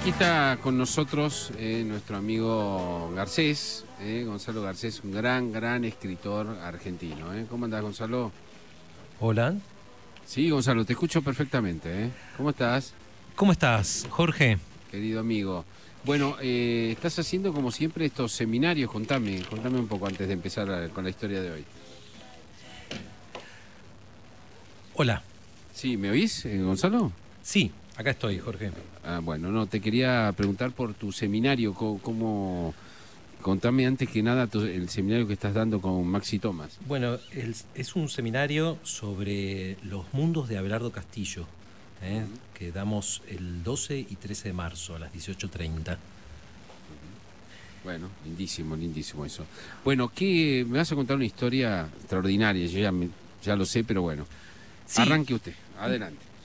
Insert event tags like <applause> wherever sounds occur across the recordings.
aquí está con nosotros eh, nuestro amigo Garcés, eh, Gonzalo Garcés, un gran, gran escritor argentino. Eh. ¿Cómo andás, Gonzalo? Hola. Sí, Gonzalo, te escucho perfectamente. ¿Cómo estás? ¿Cómo estás, Jorge? Querido amigo. Bueno, estás haciendo como siempre estos seminarios. Contame, contame un poco antes de empezar con la historia de hoy. Hola. Sí, ¿me oís, Gonzalo? Sí, Acá estoy, Jorge. Ah, bueno, no, te quería preguntar por tu seminario, cómo, contame antes que nada el seminario que estás dando con Maxi Tomás. Bueno, es un seminario sobre los mundos de Abelardo Castillo, ¿eh? que damos el 12 y 13 de marzo a las 18.30. Bueno, lindísimo, lindísimo eso. Bueno, ¿qué, me vas a contar una historia extraordinaria, yo ya, ya lo sé, pero bueno. Arranque usted, adelante.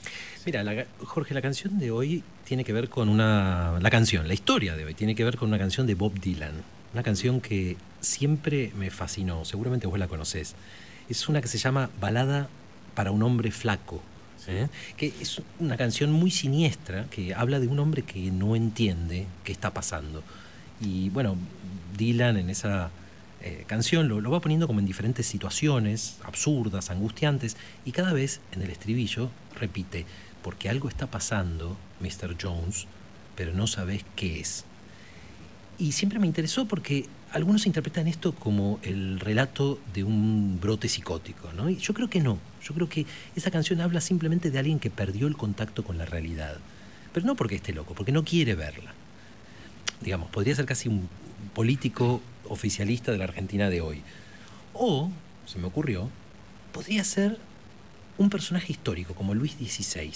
Mira, Jorge, la canción de hoy tiene que ver con una. La canción, la historia de hoy, tiene que ver con una canción de Bob Dylan. Una canción que siempre me fascinó, seguramente vos la conocés. Es una que se llama Balada para un hombre flaco. ¿eh? Que es una canción muy siniestra que habla de un hombre que no entiende qué está pasando. Y bueno, Dylan en esa eh, canción lo, lo, va poniendo como en diferentes situaciones absurdas, angustiantes, y cada vez en el estribillo repite, porque algo está pasando, Mr. Jones, pero no sabes qué es. Y siempre me interesó porque algunos interpretan esto como el relato de un brote psicótico, ¿no? Y yo creo que no. Yo creo que esa canción habla simplemente de alguien que perdió el contacto con la realidad. Pero no porque esté loco, porque no quiere verla. Digamos, podría ser casi un político oficialista de la Argentina de hoy. O, se me ocurrió, podría ser un personaje histórico como Luis XVI,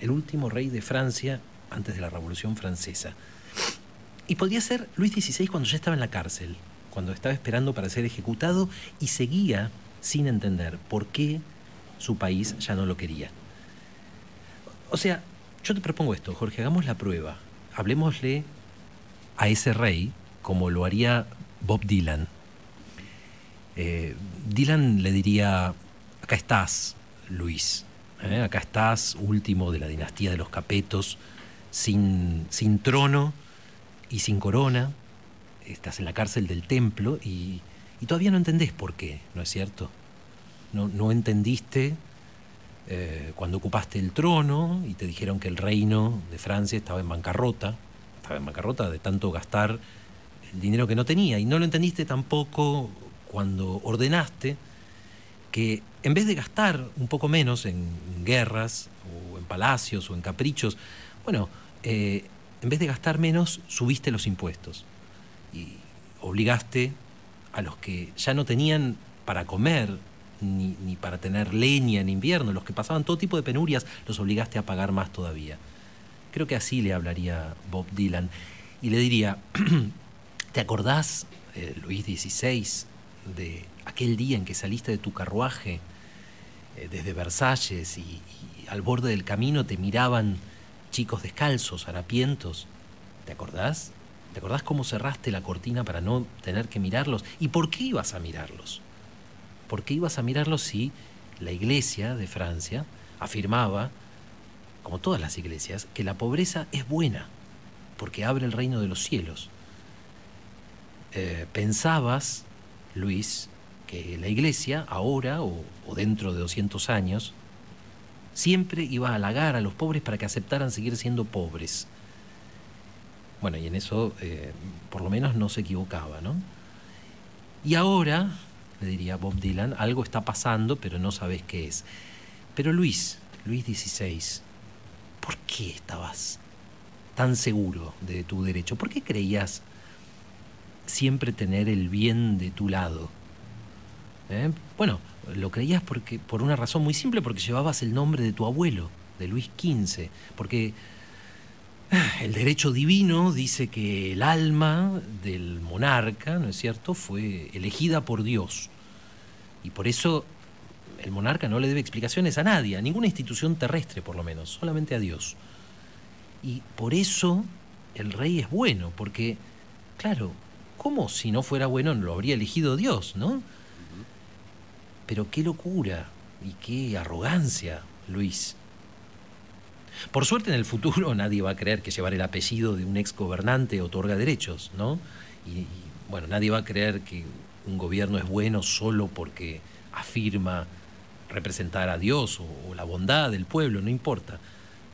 el último rey de Francia antes de la Revolución Francesa. Y podría ser Luis XVI cuando ya estaba en la cárcel, cuando estaba esperando para ser ejecutado y seguía sin entender por qué su país ya no lo quería. O sea, yo te propongo esto, Jorge, hagamos la prueba. Hablemosle a ese rey como lo haría Bob Dylan. Eh, Dylan le diría, acá estás, Luis. ¿eh? Acá estás, último de la dinastía de los Capetos, sin, sin trono y sin corona. Estás en la cárcel del templo y, todavía no entendés por qué, ¿no es cierto? No, no entendiste eh, cuando ocupaste el trono y te dijeron que el reino de Francia estaba en bancarrota, estaba en bancarrota de tanto gastar el dinero que no tenía, y no lo entendiste tampoco cuando ordenaste que en vez de gastar un poco menos en guerras o en palacios o en caprichos, bueno, eh, en vez de gastar menos, subiste los impuestos y obligaste a los que ya no tenían para comer ni, para tener leña en invierno, los que pasaban todo tipo de penurias, los obligaste a pagar más todavía. Creo que así le hablaría Bob Dylan y le diría, <clears throat> ¿te acordás, eh, Luis XVI, de aquel día en que saliste de tu carruaje eh, desde Versalles y, al borde del camino te miraban chicos descalzos, harapientos. ¿Te acordás? ¿Te acordás cómo cerraste la cortina para no tener que mirarlos? ¿Y por qué ibas a mirarlos? ¿Por qué ibas a mirarlos si la iglesia de Francia afirmaba, como todas las iglesias, que la pobreza es buena, porque abre el reino de los cielos? Eh, pensabas, Luis, que la iglesia, ahora o, dentro de 200 años, siempre iba a halagar a los pobres para que aceptaran seguir siendo pobres. Bueno, y en eso eh, por lo menos no se equivocaba, ¿no? Y ahora, le diría Bob Dylan, algo está pasando, pero no sabes qué es. Pero Luis, Luis XVI, ¿por qué estabas tan seguro de tu derecho? ¿Por qué creías siempre tener el bien de tu lado? ¿Eh? Bueno, lo creías porque, por una razón muy simple, porque llevabas el nombre de tu abuelo, de Luis XV, porque <sighs> el derecho divino dice que el alma del monarca, ¿no es cierto?, fue elegida por Dios. Y por eso el monarca no le debe explicaciones a nadie, a ninguna institución terrestre por lo menos, solamente a Dios. Y por eso el rey es bueno, porque, claro, ¿cómo si no fuera bueno lo habría elegido Dios, no? Pero qué locura y qué arrogancia, Luis. Por suerte en el futuro <laughs> nadie va a creer que llevar el apellido de un ex gobernante otorga derechos, ¿no? Y, bueno, nadie va a creer que un gobierno es bueno solo porque afirma representar a Dios o, la bondad del pueblo, no importa.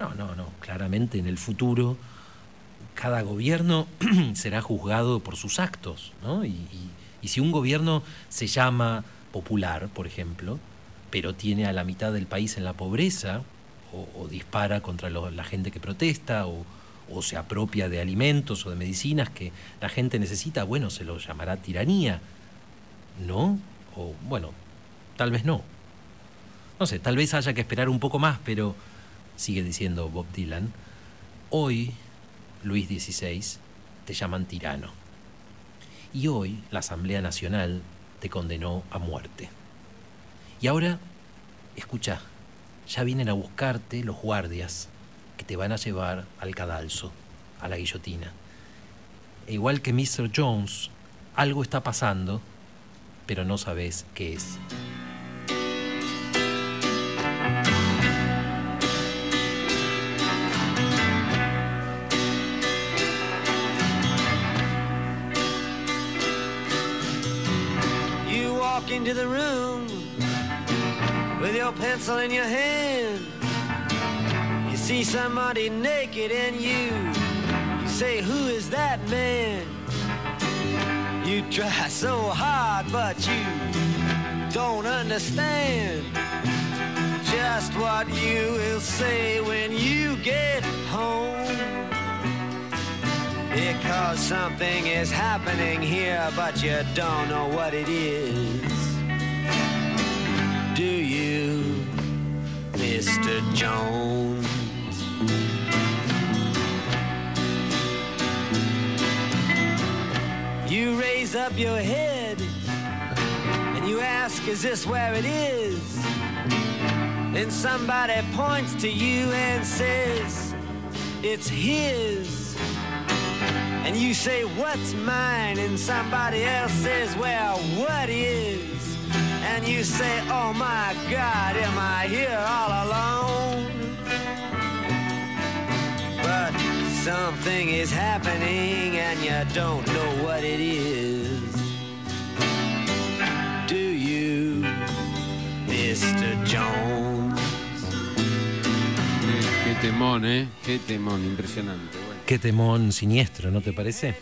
No, no, no. Claramente en el futuro cada gobierno <clears throat> será juzgado por sus actos, ¿no? Y, si un gobierno se llama popular, por ejemplo, pero tiene a la mitad del país en la pobreza, o, dispara contra la gente que protesta, o, o se apropia de alimentos o de medicinas que la gente necesita, bueno, se lo llamará tiranía. ¿No? O bueno, tal vez no. No sé, tal vez haya que esperar un poco más, pero sigue diciendo Bob Dylan, hoy, Luis XVI, te llaman tirano. Y hoy la Asamblea Nacional te condenó a muerte. Y ahora, escucha, ya vienen a buscarte los guardias que te van a llevar al cadalso, a la guillotina. E igual que Mr. Jones, algo está pasando, pero no sabes qué es. Into the room with your pencil in your hand. You see somebody naked and you, you say, Who is that man? You try <laughs> so hard, but you don't understand just what you will say when you get home. Because something is happening here, but you don't know what it is. Do you, Mr. Jones? You raise up your head and you ask, Is this where it is? Then somebody points to you and says, It's his. And you say, What's mine? And somebody else says, Well, what is? And you say, Oh my God, am I here all alone? But something is happening and you don't know what it is. Do you, Mr. Jones? Qué temón, ¿eh? Qué temón, impresionante. Bueno. Qué temón siniestro, ¿no te parece?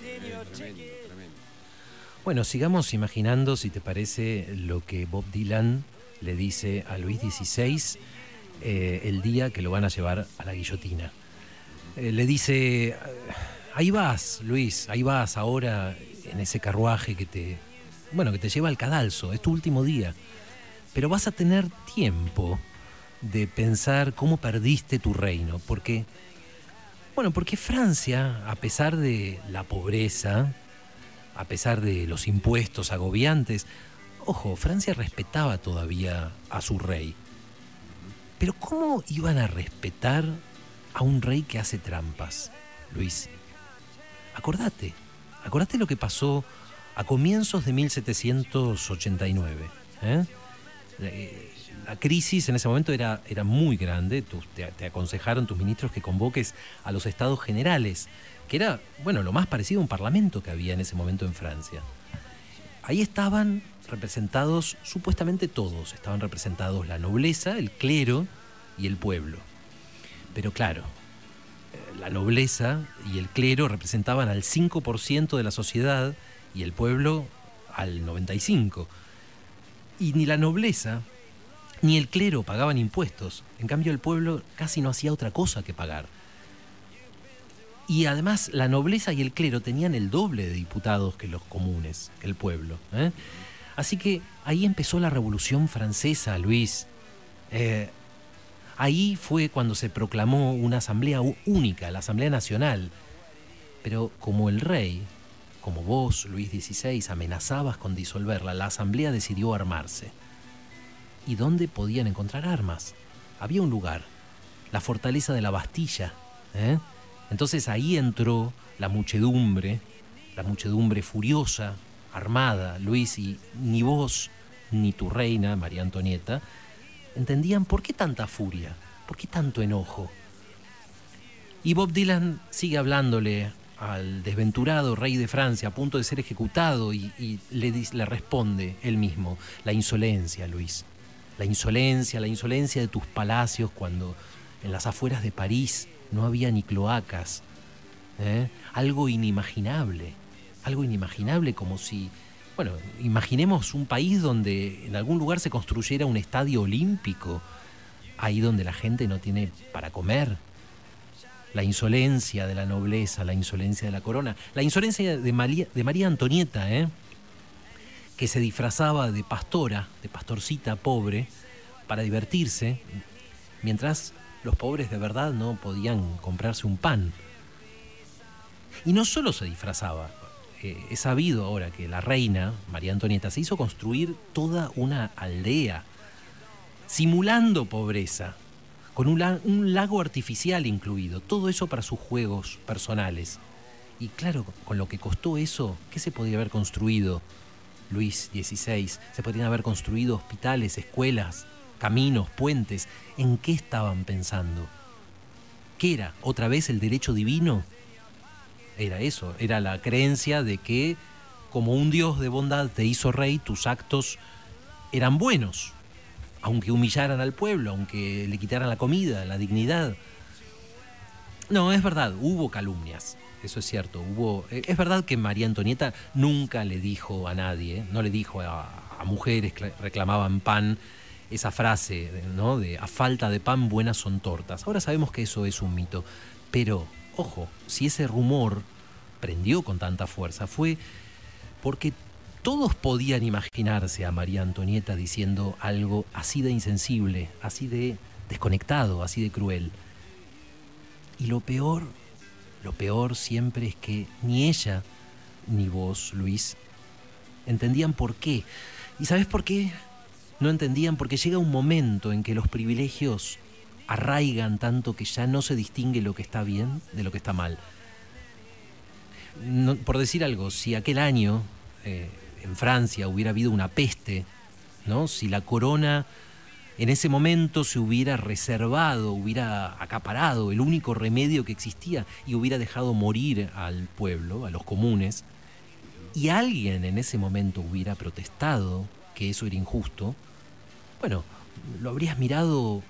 Bueno, sigamos imaginando, si te parece, lo que Bob Dylan le dice a Luis XVI eh, el día que lo van a llevar a la guillotina. Eh, le dice, ahí vas, Luis, ahí vas ahora en ese carruaje que te, bueno, que te lleva al cadalso, es tu último día, pero vas a tener tiempo de pensar cómo perdiste tu reino, porque, bueno, porque Francia, a pesar de la pobreza, a pesar de los impuestos agobiantes. Ojo, Francia respetaba todavía a su rey. Pero ¿cómo iban a respetar a un rey que hace trampas, Luis? Acordate, acordate lo que pasó a comienzos de 1789. ¿eh? Eh, la crisis en ese momento era, era muy grande. te, te aconsejaron tus ministros que convoques a los estados generales que era, bueno, lo más parecido a un parlamento que había en ese momento en Francia. Ahí estaban representados supuestamente todos, estaban representados la nobleza, el clero y el pueblo. Pero claro, eh, la nobleza y el clero representaban al 5% de la sociedad y el pueblo al 95%. Y ni la nobleza ni el clero pagaban impuestos, en cambio el pueblo casi no hacía otra cosa que pagar. Y además la nobleza y el clero tenían el doble de diputados que los comunes, que el pueblo. ¿eh? Así que ahí empezó la Revolución Francesa, Luis. Eh, ahí fue cuando se proclamó una asamblea única, la Asamblea Nacional. Pero como el rey, como vos, Luis XVI, amenazabas con disolverla, la asamblea decidió armarse. ¿Y dónde podían encontrar armas? Había un lugar, la fortaleza de la Bastilla. ¿eh? Entonces ahí entró la muchedumbre, la muchedumbre furiosa, armada, Luis, y ni vos ni tu reina, María Antonieta, entendían por qué tanta furia, por qué tanto enojo. Y Bob Dylan sigue hablándole al desventurado rey de Francia a punto de ser ejecutado y, le, le responde él mismo, la insolencia, Luis, la insolencia, la insolencia de tus palacios cuando en las afueras de París no había ni cloacas, ¿eh? algo inimaginable, algo inimaginable como si, bueno, imaginemos un país donde en algún lugar se construyera un estadio olímpico, ahí donde la gente no tiene para comer, la insolencia de la nobleza, la insolencia de la corona, la insolencia de María, de María Antonieta, ¿eh? que se disfrazaba de pastora, de pastorcita pobre, para divertirse, mientras los pobres de verdad no podían comprarse un pan. Y no solo se disfrazaba, eh, he sabido ahora que la reina, María Antonieta, se hizo construir toda una aldea, simulando pobreza, con un, lago artificial incluido, todo eso para sus juegos personales. Y claro, con lo que costó eso, ¿qué se podía haber construido? Luis XVI, se podrían haber construido hospitales, escuelas, caminos, puentes. ¿En qué estaban pensando? ¿Qué era? ¿Otra vez el derecho divino? Era eso, era la creencia de que como un Dios de bondad te hizo rey, tus actos eran buenos aunque humillaran al pueblo, aunque le quitaran la comida, la dignidad. No, es verdad, hubo calumnias, eso es cierto. Hubo, eh, es verdad que María Antonieta nunca le dijo a nadie, no le dijo a, mujeres que reclamaban pan esa frase, ¿no? De a falta de pan buenas son tortas. Ahora sabemos que eso es un mito, pero ojo, si ese rumor prendió con tanta fuerza fue porque todos podían imaginarse a María Antonieta diciendo algo así de insensible, así de desconectado, así de cruel. Y lo peor, lo peor siempre es que ni ella ni vos, Luis, entendían por qué. ¿Y sabes por qué? No entendían porque llega un momento en que los privilegios arraigan tanto que ya no se distingue lo que está bien de lo que está mal. por decir algo, si aquel año eh, en Francia hubiera habido una peste, ¿no? Si la corona en ese momento se hubiera reservado, hubiera acaparado el único remedio que existía y hubiera dejado morir al pueblo, a los comunes, y alguien en ese momento hubiera protestado que eso era injusto, bueno, lo habrías mirado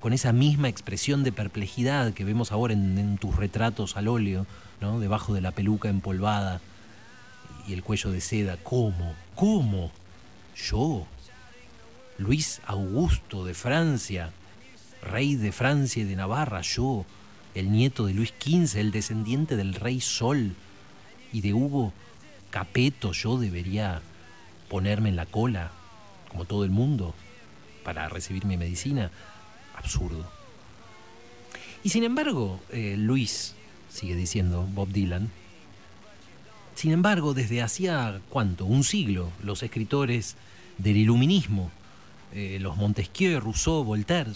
con esa misma expresión de perplejidad que vemos ahora en, tus retratos al óleo, ¿no? debajo de la peluca empolvada y el cuello de seda. ¿Cómo? ¿Cómo? Yo, Luis Augusto de Francia, rey de Francia y de Navarra, yo, el nieto de Luis XV, el descendiente del rey Sol y de Hugo Capeto, yo debería ponerme en la cola, como todo el mundo, para recibir mi medicina. Absurdo. Y sin embargo, eh, Luis, sigue diciendo Bob Dylan, sin embargo, desde hacía, ¿cuánto? Un siglo, los escritores del iluminismo, eh, los Montesquieu, Rousseau, Voltaire,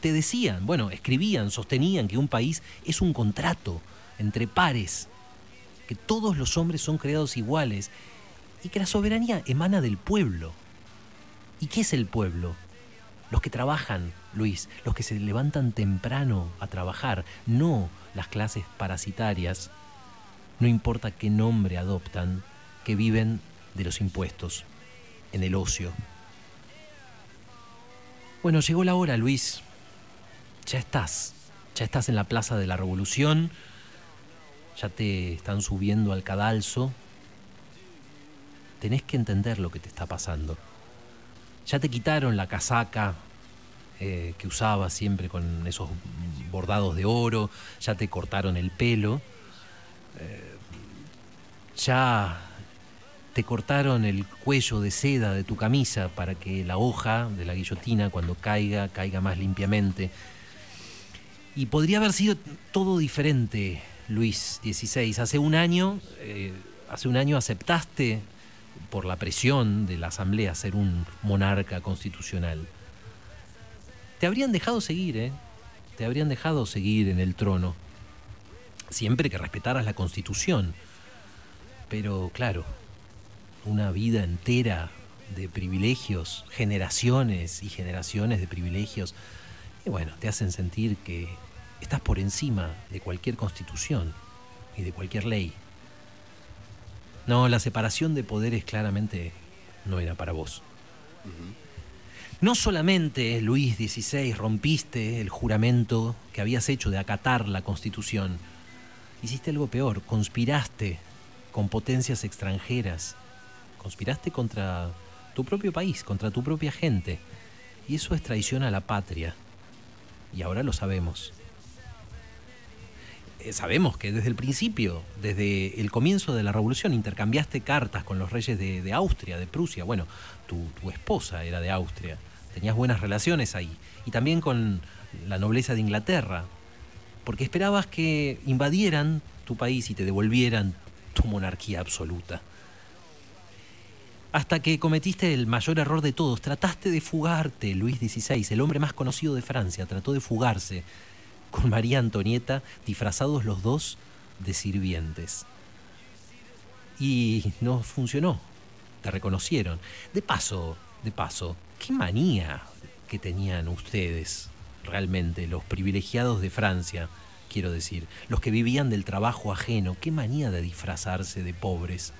te decían, bueno, escribían, sostenían que un país es un contrato entre pares, que todos los hombres son creados iguales y que la soberanía emana del pueblo. ¿Y qué es el pueblo? Los que trabajan, Luis, los que se levantan temprano a trabajar, no las clases parasitarias no importa qué nombre adoptan, que viven de los impuestos, en el ocio. Bueno, llegó la hora, Luis. Ya estás. Ya estás en la Plaza de la Revolución. Ya te están subiendo al cadalso. Tenés que entender lo que te está pasando. Ya te quitaron la casaca eh, que usabas siempre con esos bordados de oro. Ya te cortaron el pelo. Eh, ya te cortaron el cuello de seda de tu camisa para que la hoja de la guillotina cuando caiga, caiga más limpiamente. Y podría haber sido todo diferente, Luis XVI. Hace un año, eh, hace un año aceptaste por la presión de la Asamblea ser un monarca constitucional. Te habrían dejado seguir, ¿eh? Te habrían dejado seguir en el trono, siempre que respetaras la Constitución pero claro, una vida entera de privilegios, generaciones y generaciones de privilegios, bueno, te hacen sentir que estás por encima de cualquier constitución y de cualquier ley. No, la separación de poderes claramente no era para vos. No solamente, Luis XVI, rompiste el juramento que habías hecho de acatar la Constitución, hiciste algo peor, conspiraste con potencias extranjeras, conspiraste contra tu propio país, contra tu propia gente, y eso es traición a la patria, y ahora lo sabemos. Eh, sabemos que desde el principio, desde el comienzo de la revolución, intercambiaste cartas con los reyes de, Austria, de Prusia, bueno, tu esposa era de Austria, tenías buenas relaciones ahí. Y también con la nobleza de Inglaterra, porque esperabas que invadieran tu país y te devolvieran tu monarquía absoluta. Hasta que cometiste el mayor error de todos, trataste de fugarte, Luis XVI, el hombre más conocido de Francia, trató de fugarse con María Antonieta, disfrazados los dos de sirvientes. Y no funcionó, te reconocieron. De paso, de paso, qué manía que tenían ustedes, realmente, los privilegiados de Francia, quiero decir, los que vivían del trabajo ajeno, qué manía de disfrazarse de pobres.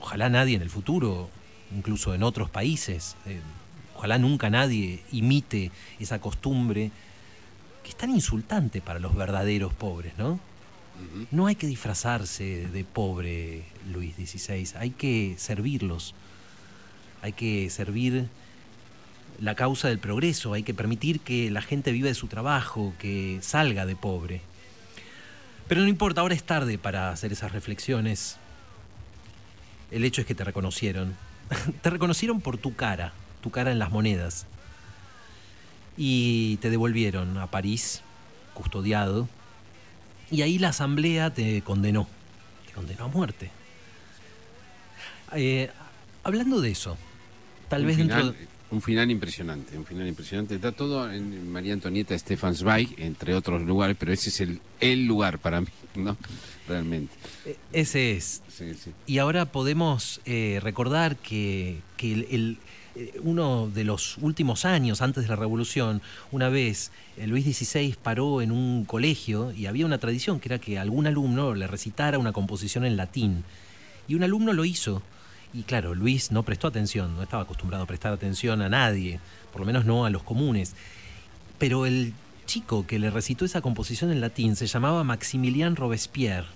Ojalá nadie en el futuro, incluso en otros países, eh, ojalá nunca nadie imite esa costumbre que es tan insultante para los verdaderos pobres, ¿no? No hay que disfrazarse de pobre, Luis XVI, hay que servirlos hay que servir la causa del progreso, hay que permitir que la gente viva de su trabajo, que salga de pobre. Pero no importa, ahora es tarde para hacer esas reflexiones. El hecho es que te reconocieron. <laughs> te reconocieron por tu cara, tu cara en las monedas. Y te devolvieron a París, custodiado. Y ahí la asamblea te condenó. Te condenó a muerte. Eh, hablando de eso, Tal vez dentro... Un final impresionante, un final impresionante. Está todo en María Antonieta Stefan Zweig, entre otros lugares, pero ese es el, el lugar para mí, <laughs> ¿no? Realmente. E, ese es. Y ahora podemos eh, recordar que, el, eh, uno de los últimos años antes de la revolución, una vez eh, Luis XVI paró en un colegio y había una tradición que era que algún alumno le recitara una composición en latín. Y un alumno lo hizo y claro, Luis no prestó atención, no estaba acostumbrado a prestar atención a nadie, por lo menos no a los comunes. Pero el chico que le recitó esa composición en latín se llamaba Maximilien Robespierre.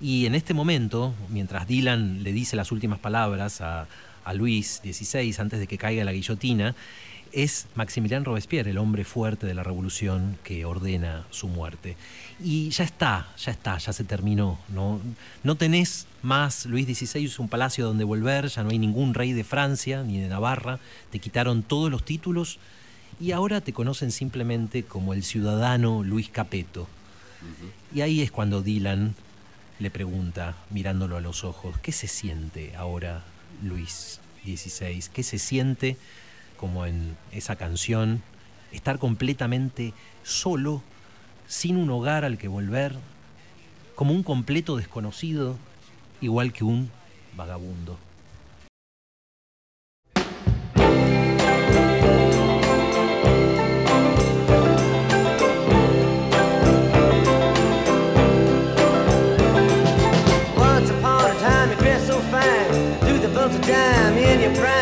Y en este momento, mientras Dylan le dice las últimas palabras a, a Luis XVI antes de que caiga la guillotina, es Maximilian Robespierre, el hombre fuerte de la revolución que ordena su muerte. Y ya está, ya está, ya se terminó. No, no tenés más Luis XVI, es un palacio donde volver, ya no hay ningún rey de Francia ni de Navarra, te quitaron todos los títulos y ahora te conocen simplemente como el ciudadano Luis Capeto. Y ahí es cuando Dylan le pregunta, mirándolo a los ojos, ¿qué se siente ahora Luis XVI? ¿Qué se siente? como en esa canción, estar completamente solo, sin un hogar al que volver, como un completo desconocido, igual que un vagabundo. Right.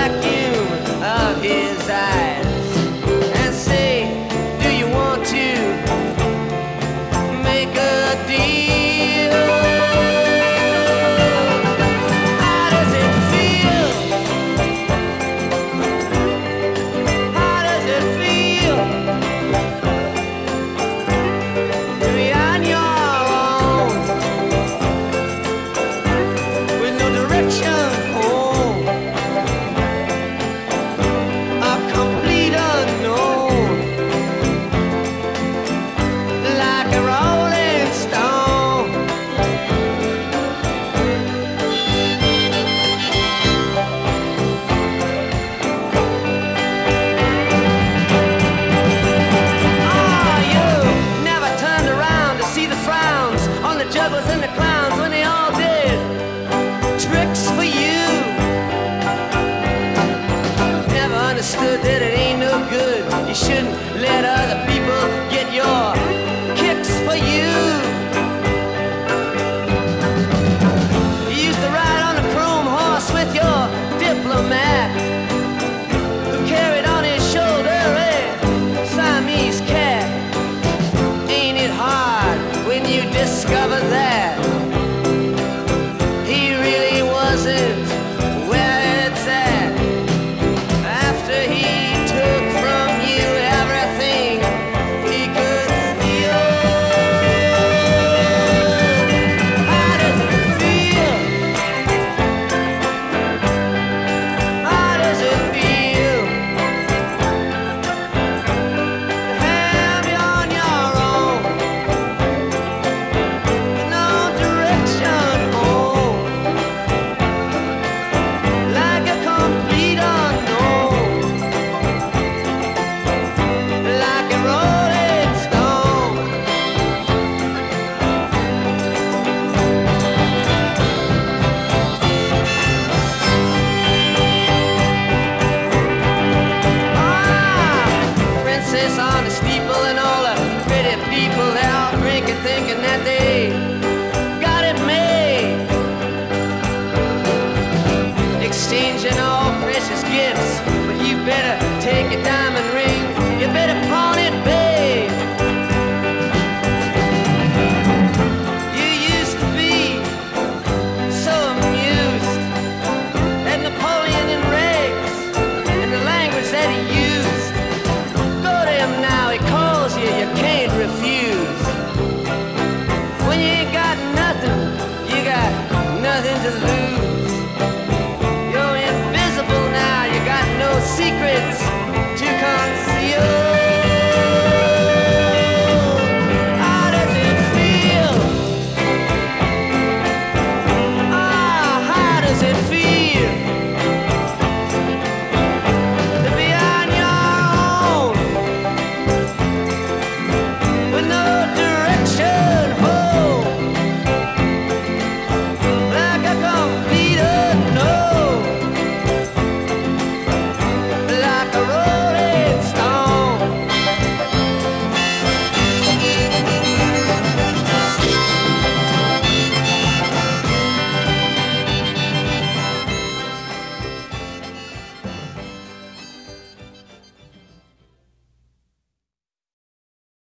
Vacuum of his eyes Ah,